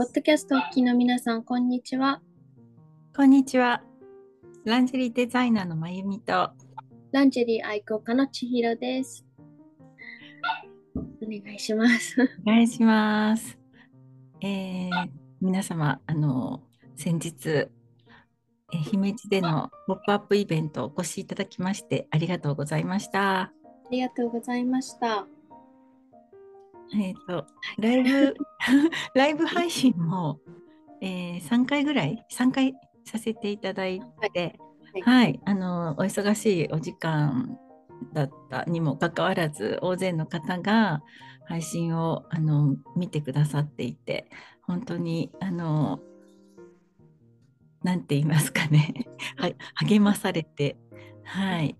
ポッドキャストお聞きの皆さん、こんにちは。こんにちは。ランジェリーデザイナーのまゆみと、ランジェリー愛好家の千尋です。お願いします。お願いします。えー皆様、あの、先日、えー姫路でのポップアップイベントお越しいただきましてありがとうございました。ありがとうございました。えっ、と、ライブ、ライブ配信も、えー3回ぐらい、3回させていただいて、はい。はい、あの、お忙しいお時間だったにもかかわらず、大勢の方が配信をあの見てくださっていて、本当に、あの、なんて言いますかね、は励まされて、はい、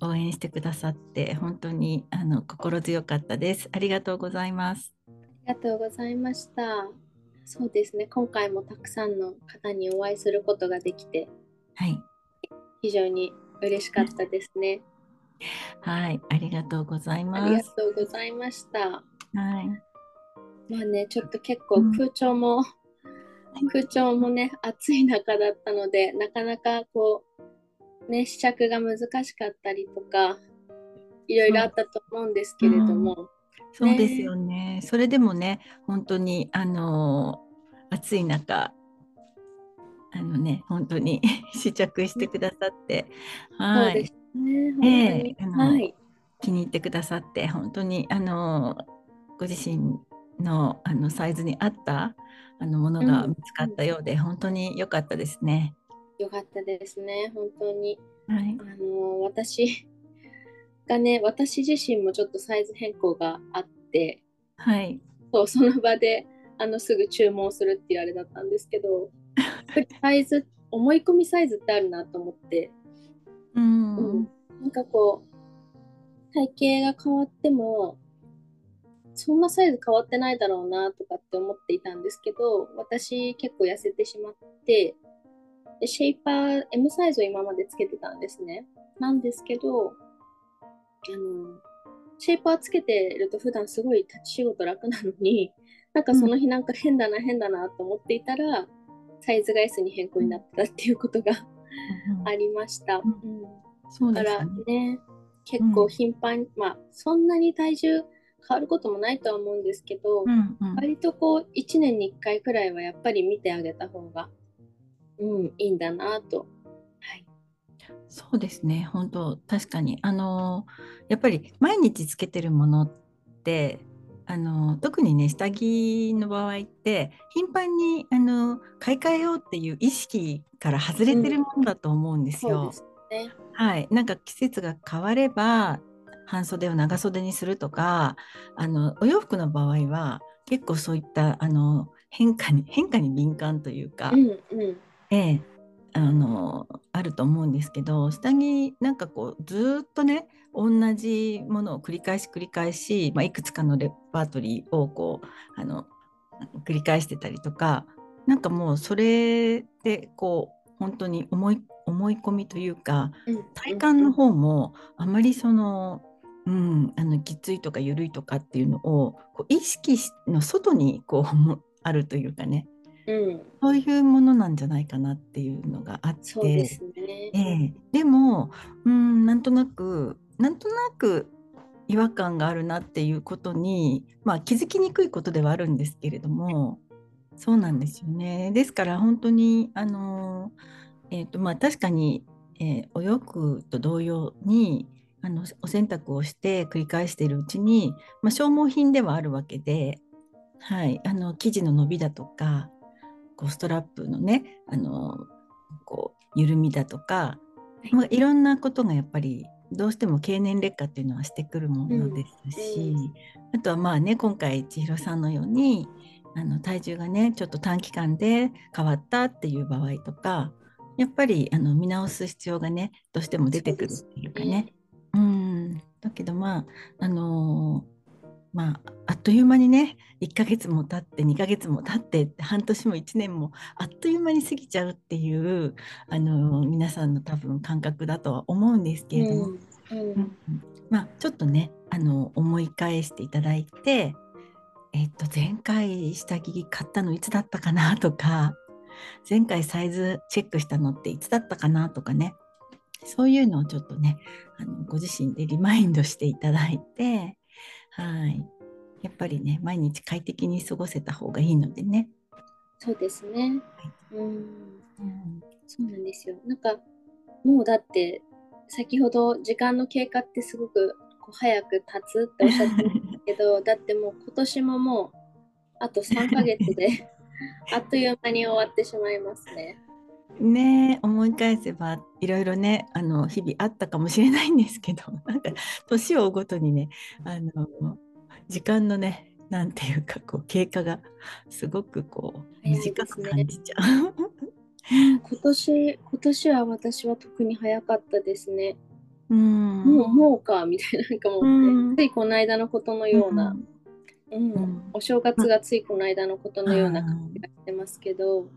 応援してくださって、本当にあの心強かったです。ありがとうございます。ありがとうございました。そうですね、今回もたくさんの方にお会いすることができて、はい、非常に嬉しかったですね。はい、ありがとうございあります。がとうございました。はい、まあね、ちょっと結構空調も、空調もね、暑い中だったので、なかなかこう、ね、試着が難しかったりとか、いろいろあったと思うんですけれども、そうですよね。それでもね、本当にあの暑い中、あのね、本当に 試着してくださって、はいそうで、すね、えに。えあのはい。気に入ってくださって、本当にあのご自身のあのサイズに合ったあのものがうん見つかったようで、本当に良かったですね。よかったですね、本当に。はい、あの私 がね、私自身もちょっとサイズ変更があって、はい、そうその場であのすぐ注文するっていうあれだったんですけど、サイズ、思い込みサイズってあるなと思って、うん、うん。なんかこう、体型が変わっても、そんなサイズ変わってないだろうなとかって思っていたんですけど、私結構痩せてしまって、でシェイパー M サイズを今までつけてたんですね。なんですけど、あの、シェイパーつけてると普段すごい立ち仕事楽なのに、なんかその日なんか変だな変だなと思っていたら、サイズが S に変更になってたっていうことがありました。うんだからね。ね、結構頻繁に、まあそんなに体重変わることもないとは思うんですけど、うんうん割とこう1年に1回くらいはやっぱり見てあげた方が、うん、いいんだなと。はい。そうですね、本当確かにあのやっぱり毎日つけてるものってあの特にね下着の場合って頻繁にあの買い替えようっていう意識から外れてるものだと思うんですよ。そうですね。はい、なんか季節が変われば半袖を長袖にするとかあのお洋服の場合は結構そういったあの変化に変化に敏感というか、うんうん。ええ、あのあると思うんですけど下着なんかこうずーっとね同じものを繰り返し繰り返し、まあ、いくつかのレパートリーをこうあの繰り返してたりとかなんかもうそれでこう本当に思い思い込みというかうん体感の方もあまりその、うん、あのきついとか緩いとかっていうのをこう意識しの外にこうもあるというかねうん、そういうものなんじゃないかなっていうのがあって、そうですね。ええでも、うん、なんとなく、なんとなく違和感があるなっていうことに、まあ、気づきにくいことではあるんですけれども、そうなんですよね。ですから本当に、あの、えっと、まあ、確かに、えーお洋服と同様に、あのお洗濯をして繰り返しているうちに、まあ、消耗品ではあるわけで、はい、あの生地の伸びだとかこうストラップのねあのこう緩みだとか、はい。まあ、いろんなことがやっぱりどうしても経年劣化っていうのはしてくるものですし、うあとはまあね今回千尋さんのようにあの体重がねちょっと短期間で変わったっていう場合とかやっぱりあの見直す必要がねどうしても出てくるっていうかね。うん。だけどまああのーまああっという間にね1ヶ月も経って2ヶ月も経って半年も1年もあっという間に過ぎちゃうっていう、あのー皆さんの多分感覚だとは思うんですけれども、うん。うんうん。まあちょっとねあの思い返していただいて、えっと、前回下着買ったのいつだったかなとか、前回サイズチェックしたのっていつだったかなとかね、そういうのをちょっとね、あのご自身でリマインドしていただいて、はい。やっぱりね、毎日快適に過ごせた方がいいのでね。そうですね。うん、うん、そうなんですよ。なんか、もうだって、先ほど時間の経過ってすごくこう早く経つっておっしゃってたけど、だってもう今年ももうあと3ヶ月で あっという間に終わってしまいますね。ね思い返せばいろいろねあの日々あったかもしれないんですけど なんか年を追うごとにねあの時間のねなんていうかこう経過がすごくこう短く感じちゃう。今年今年は私は特に早かったですね。うんもうもうかみたいななんかもう、ついこの間のことのような、うん、うん、お正月がついこの間のことのような感じがしてますけど。うん、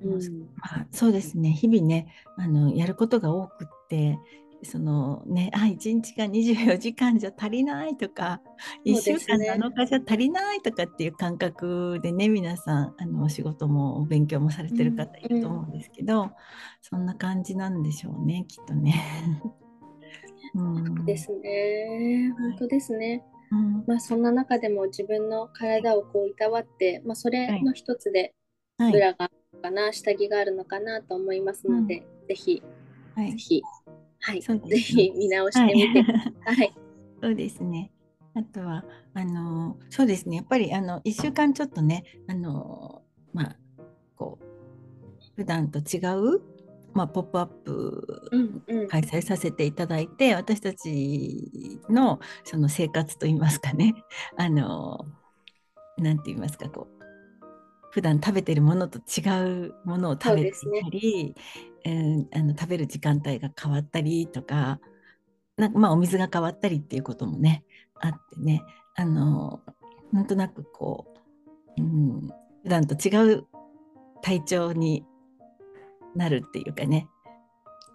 まあ、そうですね。日々ねあのやることが多くってそのねあ1日が24時間じゃ足りないとか、ね、1週間7日じゃ足りないとかっていう感覚でね皆さんあのお仕事もお勉強もされてる方いると思うんですけど、うん。うん、そんな感じなんでしょうねきっとね。うん、ですね。本当ですね。うん、まあそんな中でも自分の体をこういたわって、まあ、それの一つでブラがあるのかな、はい、下着があるのかなと思いますので、うん、ぜひ、はい、ぜひ、はい、ぜひ見直してみてください。そうですね。あとはあのそうですね。やっぱりあの1週間ちょっとねあのまあこう普段と違うまあ、ポップアップ開催させていただいて、うんうん、私たちのその生活といいますかね。あのなんて言いますかこう普段食べてるものと違うものを食べていたり、ね。えー、あの食べる時間帯が変わったりとかなんかまあお水が変わったりっていうこともねあってね。あのなんとなくこう、うん、普段と違う体調になるっていうかね、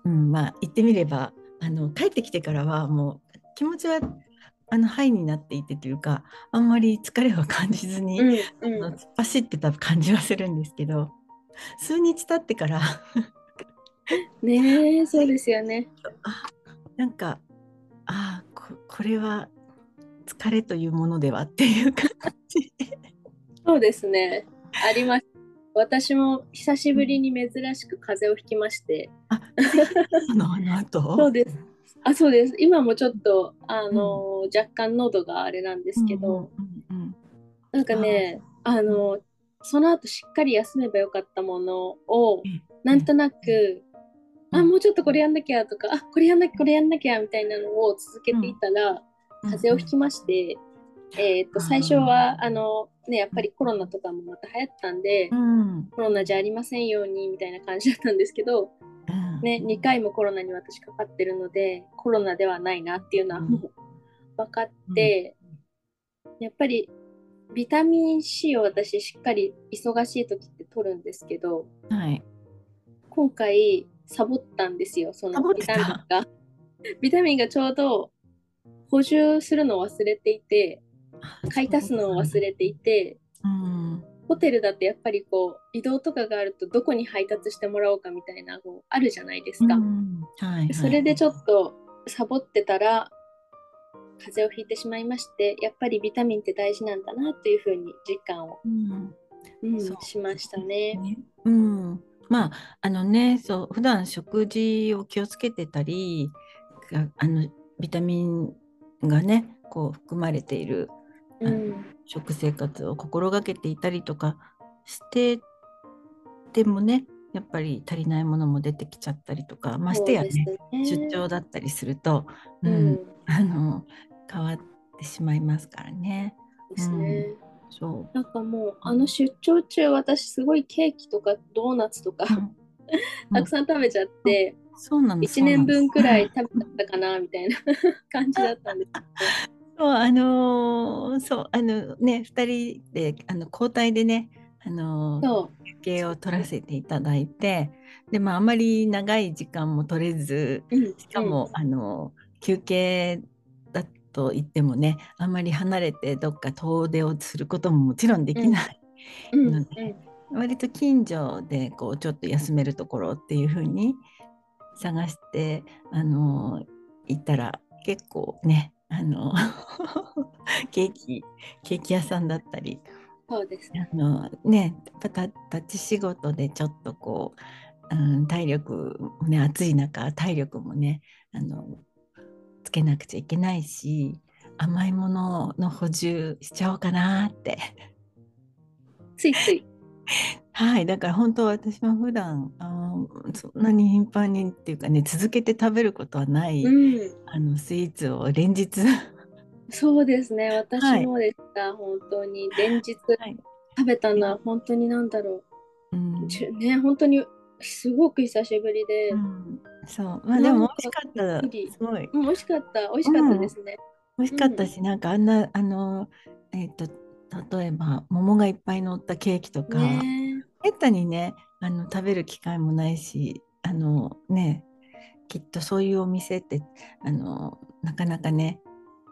うん、まあ言ってみればあの帰ってきてからはもう気持ちはあのハイになっていてというかあんまり疲れは感じずに、うんうん、突っ走ってた感じはするんですけど数日経ってからねそうですよね。あなんかあここれは疲れというものではっていう感じ。そうですねあります私も久しぶりに珍しく風邪をひきまして。あ、あの後そうです。あ、そうです。今もちょっと、あの、うん、若干喉があれなんですけど、うんうんうん、なんかね、あの、その後しっかり休めばよかったものを、なんとなく、あ、もうちょっとこれやんなきゃとか、あ、これやんなきゃ、これやんなきゃみたいなのを続けていたら、風邪をひきまして、えっと、最初は、あの、ね、やっぱりコロナとかもまた流行ったんで、うん、コロナじゃありませんようにみたいな感じだったんですけど、うん、ね、2回もコロナに私かかってるのでコロナではないなっていうのはもう分かって、うん、やっぱりビタミン C を私しっかり忙しい時って取るんですけど、はい、今回サボったんですよそのビタミンが。ビタミンがちょうど補充するのを忘れていて買い足すのを忘れていて、うん、ホテルだってやっぱりこう移動とかがあるとどこに配達してもらおうかみたいなこうあるじゃないですか、うん。はいはい、それでちょっとサボってたら風邪をひいてしまいましてやっぱりビタミンって大事なんだなというふうに実感を、うん。うん、しましたね。ねうん、まああのねそう普段食事を気をつけてたりあのビタミンがねこう含まれているうん、食生活を心がけていたりとかしてでもねやっぱり足りないものも出てきちゃったりとかましてやね、ね、出張だったりすると、うん、うん、あの変わってしまいますからね。ですね。うん、そう。なんかもうあの出張中私すごいケーキとかドーナツとか、たくさん食べちゃって、そうなん1年分くらい食べちゃったかなみたいな感じだったんですけど。そうあのー、そうあのね2人であの交代でねあのー、休憩を取らせていただいてでまああまり長い時間も取れずしかも、うん、あの休憩だと言ってもねあんまり離れてどっか遠出をすることももちろんできないうん。ので、割と近所でこうちょっと休めるところっていう風に探してあの行ったら結構ねあの ケーキケーキ屋さんだったりそうですね。あのねた立ち仕事でちょっとこう、うん、体力もね暑い中体力もねあのつけなくちゃいけないし甘いものの補充しちゃおうかなってついつい。はいだから本当私も普段あーそんなに頻繁にっていうかね続けて食べることはない、うん。あのスイーツを連日 そうですね。私もでした。本当に連日はい食べたのは本当になんだろうんう。じゅね、本当にすごく久しぶりで、うんそうまあでも美味しかったすごいうん美味しかった。美味しかったですね。美味しかったし、なんかあんなあのえっ、と例えば桃がいっぱい乗ったケーキとか、ねめったにねあの食べる機会もないしあのねきっとそういうお店ってあのなかなかね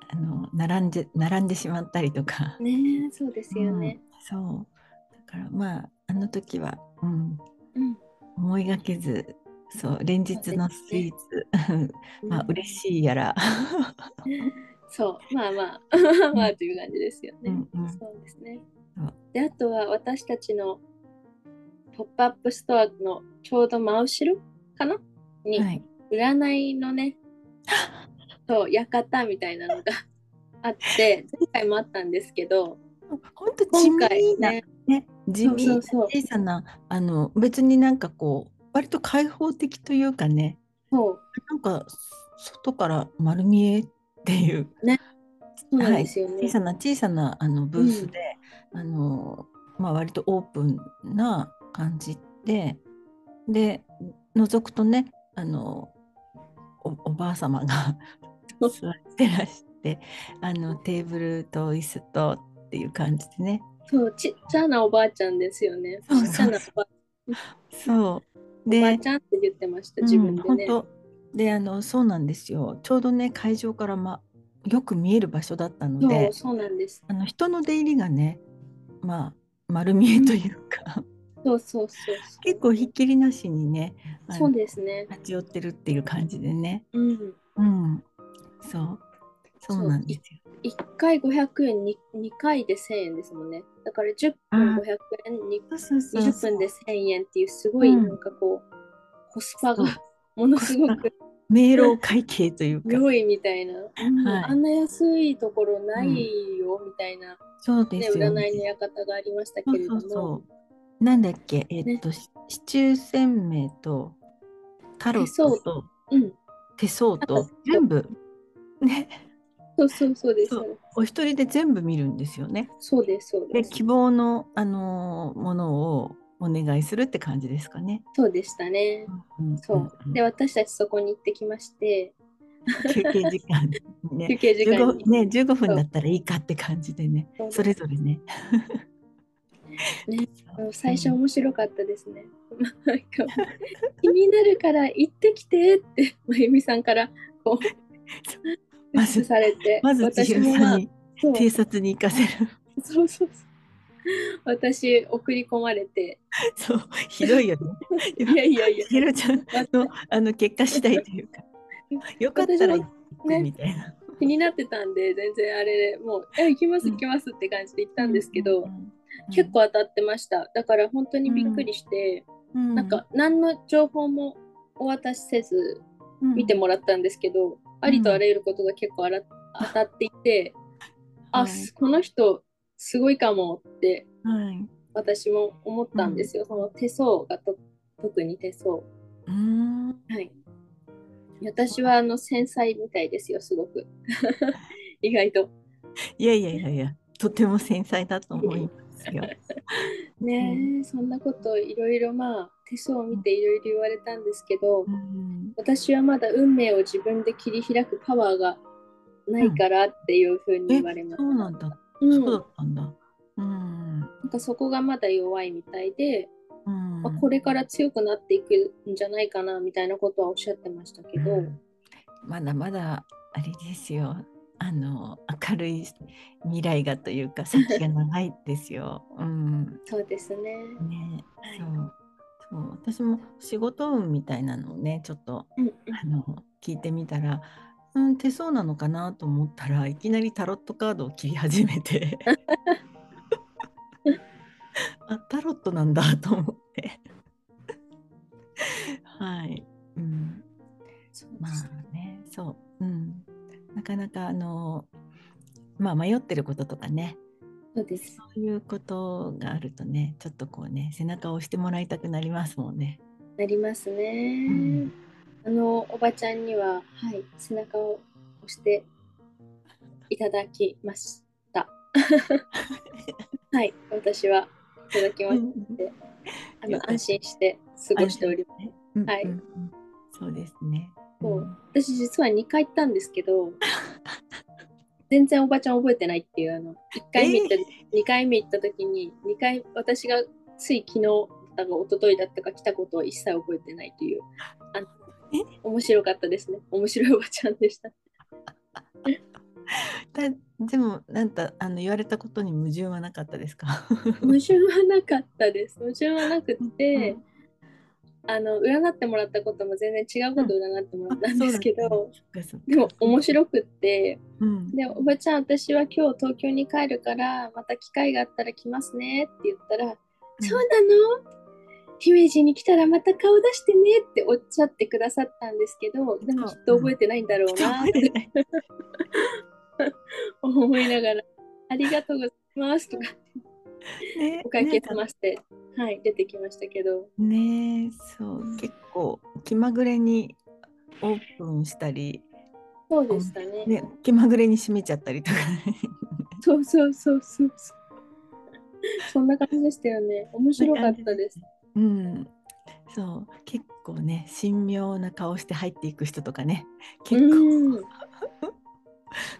あの並んで並んでしまったりとか、ねそうですよね。うんそう。だからまああの時は、うん、うん。思いがけずそう連日のスイーツ、まあ嬉しいやら。そう、まあまあ、まあという感じですよね。うんうん。そうですね。で、あとは私たちのポップアップストアのちょうど真後ろかな？に、はい。占いのね、そう、館みたいなのがあって、前回もあったんですけど、本当地味なね、ね、地味そうそうそう。小さなあの別になんかこう割と開放的というかねそう、なんか外から丸見えっていう、そうなんですよね。小さな小さなあのブースで、あのまあ、割とオープンな感じでで覗くとねあのおおばあ様が 座ってらしてあのテーブルと椅子とっていう感じでね。そう、ちっちゃなおばあちゃんですよね。そうちっちゃなおばそう。おばであちゃんって言ってました、自分でね。うん、であのそうなんですよ。ちょうどね会場から、ま、よく見える場所だったのそでう、そうなんです。あの人の出入りがねまあ丸見えというか、そうそうそうそう。結構ひっきりなしにねそうですね。立ち寄ってるっていう感じでね。うん。うん。そう。そうなんですよ。1回500円に、2回で1000円ですもんね。だから10分500円、にそうそうそう20分で1000円っていうすごいうん。なんかこう、コスパがものすごく迷路会計というか。良いみたいな、うん。はい。あんな安いところないよみたいな、そうでね、すよ占いの館がありましたけれども、そうそうなんだっけ？えっと、し市中鮮明とタロットとうん、手相と全部？ね。そうそうそうです。そう。お一人で全部見るんですよね。そうですそうです。で希望の、あのーものをお願いするって感じですかね。そうでしたね、うんそううん。で私たちそこに行ってきまして。休憩時間。に ね。休憩時間に。15ね15分だったらいいかって感じでね。それぞれね。ね。最初面白かったですね。なんか気になるから行ってきてってまゆみさんからこう まずされてまず私もまあ偵察に行かせる。そうそうそう。私送り込まれて。そう。ひどいよね。いやいやいや。千尋ちゃんのあの結果次第というか。よかったら行くねみたいな。気になってたんで全然あれでもう「え行きます行きます」って感じで行ったんですけど、うん結構当たってました。だから本当にびっくりして、うん。なんか何の情報もお渡しせず見てもらったんですけど、ありとあらゆることが結構あら当たっていて、あ、はい。この人すごいかもってはい。私も思ったんですよ、その手相がと特に手相。はい。私はあの繊細みたいですよ、すごく。意外と。いやいやいやいや、とても繊細だと思いますよ。ねえ、そんなこといろいろまあ手相を見ていろいろ言われたんですけど、うん私はまだ運命を自分で切り開くパワーがないからっていうふうにえ言われました。そうなんだ。うんそうだったんだ。うん。なんかそこがまだ弱いみたいで、うんまあ、これから強くなっていくんじゃないかなみたいなことはおっしゃってましたけど、うんまだまだあれですよ。あの明るい未来がというか先が長いですよ。うん、そうですね。ね、はい、そう。そう。私も仕事運みたいなのをねちょっと、うん、あの聞いてみたら、うん、手相なのかなと思ったらいきなりタロットカードを切り始めて。あタロットなんだと思って。はい、なかなかあのまあ迷ってることとかねそうですそういうことがあるとねちょっとこうね背中を押してもらいたくなりますもんね。なりますね。うん、あのおばちゃんには、はい、背中を押していただきました。はい、私はいただきまして、あの安心して過ごしております。はい、そうですね。そう。私実は2回行ったんですけど 全然おばちゃん覚えてないっていうあの1回目行った、えー、2回目行った時に2回私がつい昨日だか一昨日だったか来たことを一切覚えてないというあの面白かったですね。面白いおばちゃんでした。でもなんかあの言われたことに矛盾はなかったですか？矛盾はなかったです。矛盾はなくて、うんあの占ってもらったことも全然違うこと占ってもらったんですけど、でも面白くって、うん、でおばちゃん私は今日東京に帰るからまた機会があったら来ますねって言ったら、うん、そうなの？姫路に来たらまた顔出してねっておっしゃってくださったんですけどでもきっと覚えてないんだろうなって、思いながらありがとうございますとか ね、お会計済まして、ね、はい、出てきましたけど。ねそう結構気まぐれにオープンしたり。そうでしたね。ね気まぐれに閉めちゃったりとか。そうそうそうそうそう。そんな感じでしたよね。面白かったです。うん。そう結構ね神妙な顔して入っていく人とかね。結構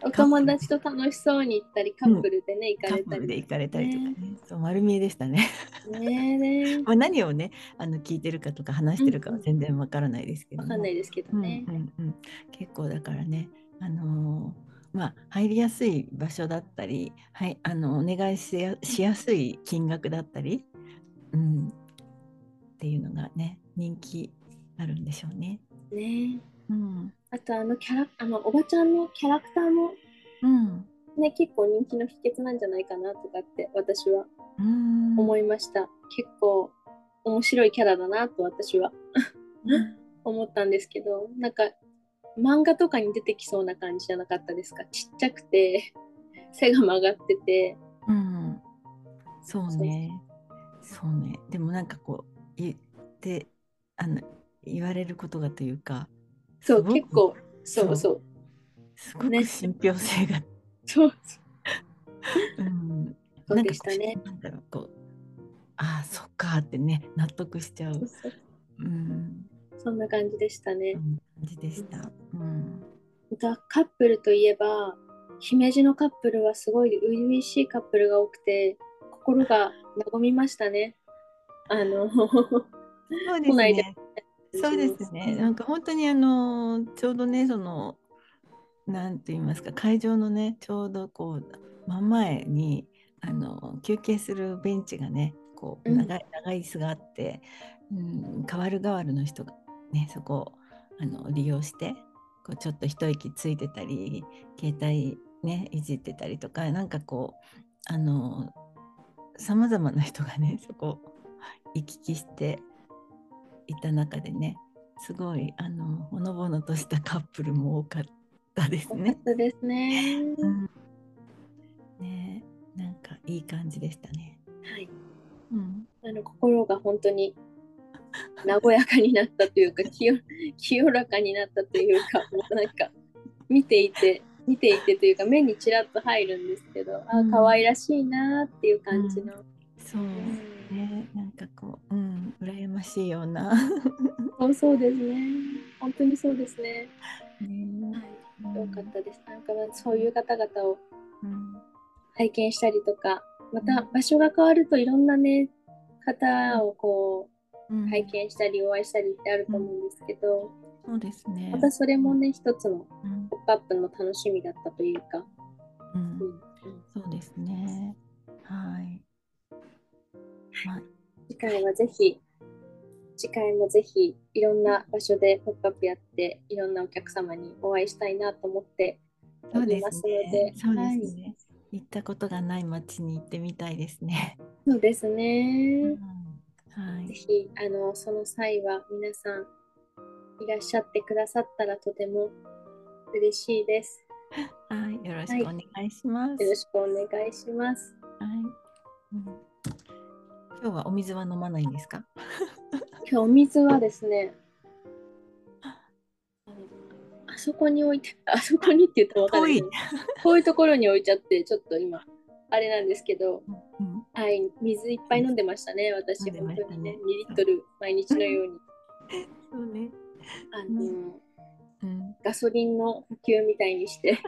お友達と楽しそうに行ったり、カップルでね、行かれたり。で行かれたりとかね。そう丸見えでしたね。ねね まあ何をね、あの聞いてるかとか話してるかは全然わからないですけど、わかんないですけどね。うんうんうん、結構だからね、あのー、まあ、入りやすい場所だったり、はい、あのお願いしやしやすい金額だったり、うん、っていうのがね人気あるんでしょうね。ね。うん、あとあのキャラあのおばちゃんのキャラクターも、うん、ね、結構人気の秘訣なんじゃないかなとかって私は思いました。結構面白いキャラだなと私は 思ったんですけどなんか漫画とかに出てきそうな感じじゃなかったですか？ちっちゃくて背が曲がってて。うん、そうね。そうね。でもなんかこう言ってあの言われることがというかそう結構そうそう。すごく信憑性が、ね、そう。うん、そうでしたね。なんだろうこうああそっかってね納得しちゃう。うん、そんな感じでしたね、感じでした、うん、カップルといえば姫路のカップルはすごい初々しいカップルが多くて心が和みましたね。あのそうですね そうですね。なんか本当にあのちょうどねそのなんて言いますか会場のねちょうどこう真ん前にあの休憩するベンチがねこう長い、長い椅子があって、うん、代わる代わるの人がねそこをあの利用してこうちょっと一息ついてたり携帯ねいじってたりとかなんかこうあのさまざまな人がねそこ行き来していた中でねすごいあのほのぼのとしたカップルも多かったですね。そうですね。うん、ねなんかいい感じでしたね。はい。うん、あの心が本当に和やかになったというか 清清らかになったというかもうなんか見ていて見ていてというか目にちらっと入るんですけど、ああ可愛らしいなっていう感じの。うん、そう、ねなんかこううん羨ましいような。そうそうですね。本当にそうですね。ね、はい、よかったです。なんかそういう方々を拝見したりとかまた場所が変わるといろんなね方をこう拝見したりお会いしたりってあると思うんですけど、そうですね。またそれもね、一つのうん。ポップアップの楽しみだったというか。うんうん。そうですね。はい。まあ、次回はぜひ、次回もぜひいろんな場所でポップアップやって、いろんなお客様にお会いしたいなと思っておりますすのねで。。そうはいですね。行ったことがない街に行ってみたいですね。そうですね。はい。ぜひあのその際は皆さんいらっしゃってくださったらとても嬉しいです。はい。よろしくお願いします。よろしくお願いします。はい。うん今日はお水は飲まないんですか？今日お水はですね、あそこに置いて、あそこにって言ったらわかんないけど。こういうところに置いちゃって、ちょっと今、あれなんですけど、うん。はい、水いっぱい飲んでましたね、私、本当にね、2リットル毎日のように。そうね。あのうん。ガソリンの補給みたいにして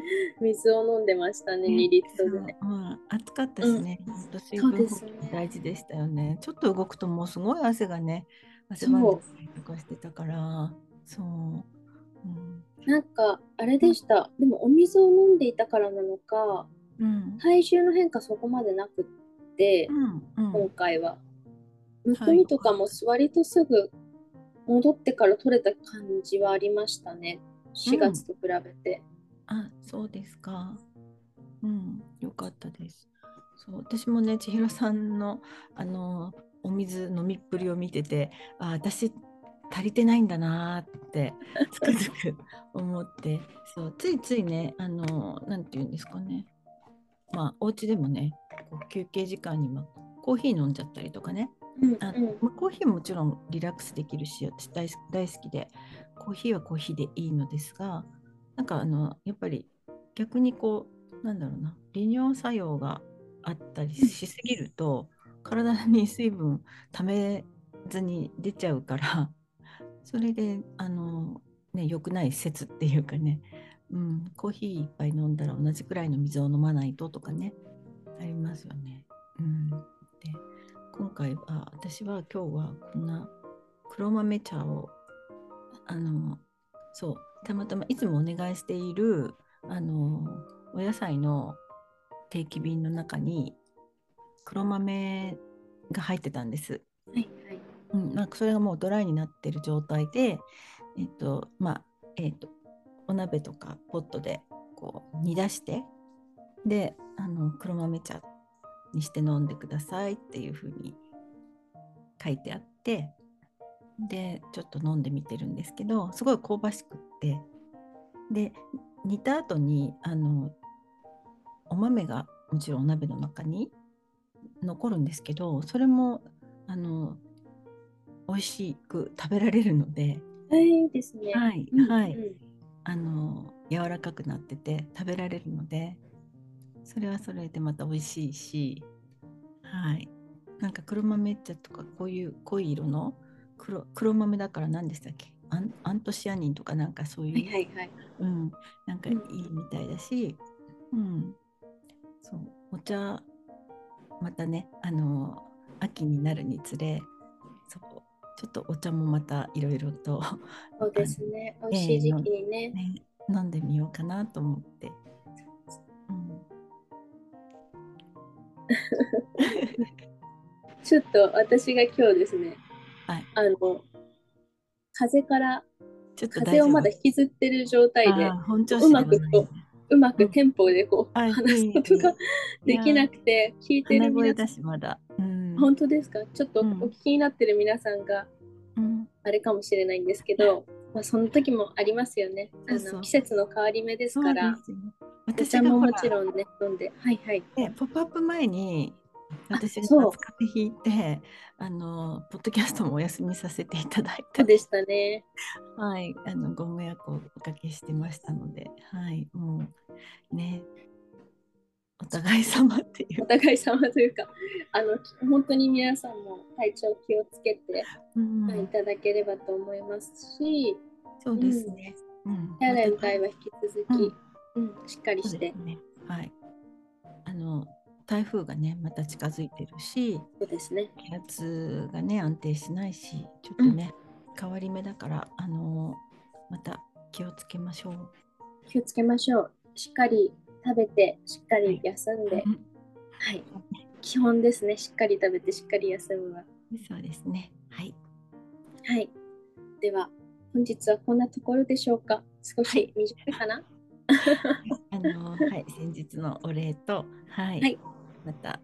水を飲んでましたね、ね2リットルで。そううん、暑かったしね、本当水分大事でしたよね。ちょっと動くともうすごい汗がね、汗ばんでたりとかしてたから、そう。うん。なんか、あれでした、でもお水を飲んでいたからなのか、うん。体重の変化そこまでなくってう、ん。うん今回は。むくみとかも割とすぐ戻ってから取れた感じはありましたね、4月と比べて。あ、そうですか。うん、よかったです。そう、私もね、千尋さんの、あの、お水飲みっぷりを見てて、あ、私足りてないんだなーって、つくづく 思って、そう、ついついね、あの、なんていうんですかね。まあ、お家でもね、こう休憩時間にはコーヒー飲んじゃったりとかね。うんあうんまあコーヒーももちろんリラックスできるし私大好きでコーヒーはコーヒーでいいのですがなんかあのやっぱり逆にこうなんだろうな利尿作用があったりしすぎると体に水分ためずに出ちゃうから それであのね良くない説っていうかね、うん、コーヒー一杯飲んだら同じくらいの水を飲まないととかねありますよね。うん、で今回は私は今日はこんな黒豆茶をあのそうたまたまいつもお願いしているあのお野菜の定期便の中に黒豆が入ってたんです。はいはい。うん、なんかそれがもうドライになってる状態で、えっとまあえっとお鍋とかポットでこう煮出してであの黒豆茶にして飲んでくださいっていうふうに書いてあってでちょっと飲んでみてるんですけどすごい香ばしくって。で煮た後にあのお豆がもちろんお鍋の中に残るんですけどそれもあの美味しく食べられるので、はい、いいですね。はいうんはい。うんあの柔らかくなってて食べられるのでそれはそれでまた美味しいし、はい、なんか黒豆茶とかこういう濃い色の黒黒豆だから何でしたっけ？アンアントシアニンとかなんかそういう、はいはいはい。うん、なんかいいみたいだし、うん、そうお茶またねあの秋になるにつれそうちょっとお茶もまたいろいろと、そうですね。美味しい時期にね。ね、飲んでみようかなと思って。うん、ちょっと私が今日ですね、はい。あの、風邪から、ちょっと風邪をまだ引きずってる状態でうまくこうまくテンポでこう、はい話すことができなくて、聞いてる皆さん、まだ。うん。本当ですか？ちょっとおうん。聞きになってる皆さんがうん。あれかもしれないんですけど、まあ、その時もありますよね。あの季節の変わり目ですから、私茶ももちろんね、飲んで。はいはい。ねポップアップ前に私が夏風邪ひいてあのポッドキャストもお休みさせていただいたでしたね。はい。あのご迷惑をおかけしてましたので。はい。もうね。お互い様っていう。お、互い様というか、あの本当に皆さんも体調気をつけて、うん。いただければと思いますし、そうですね、うん。手洗いうがいは引き続き、うん。うん、しっかりして。ね。はい。あの台風がねまた近づいてるしそうですね。気圧がね安定しないしちょっとね、変わり目だからあのまた気をつけましょう。気をつけましょう。しっかり食べて、しっかり休んで、うんはい。基本ですね。しっかり食べて、しっかり休むは。そうですね。はい。はい。では、本日はこんなところでしょうか。少し短いかな、あのはい先日のお礼とはい、はいまた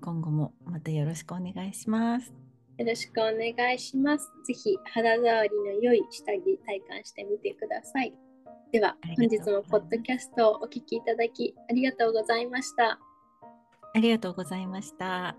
今後もまたよろしくお願いします。よろしくお願いします。ぜひ肌触りの良い下着体感してみてください。では本日もポッドキャストをお聞きいただきありがとうございました。ありがとうございました。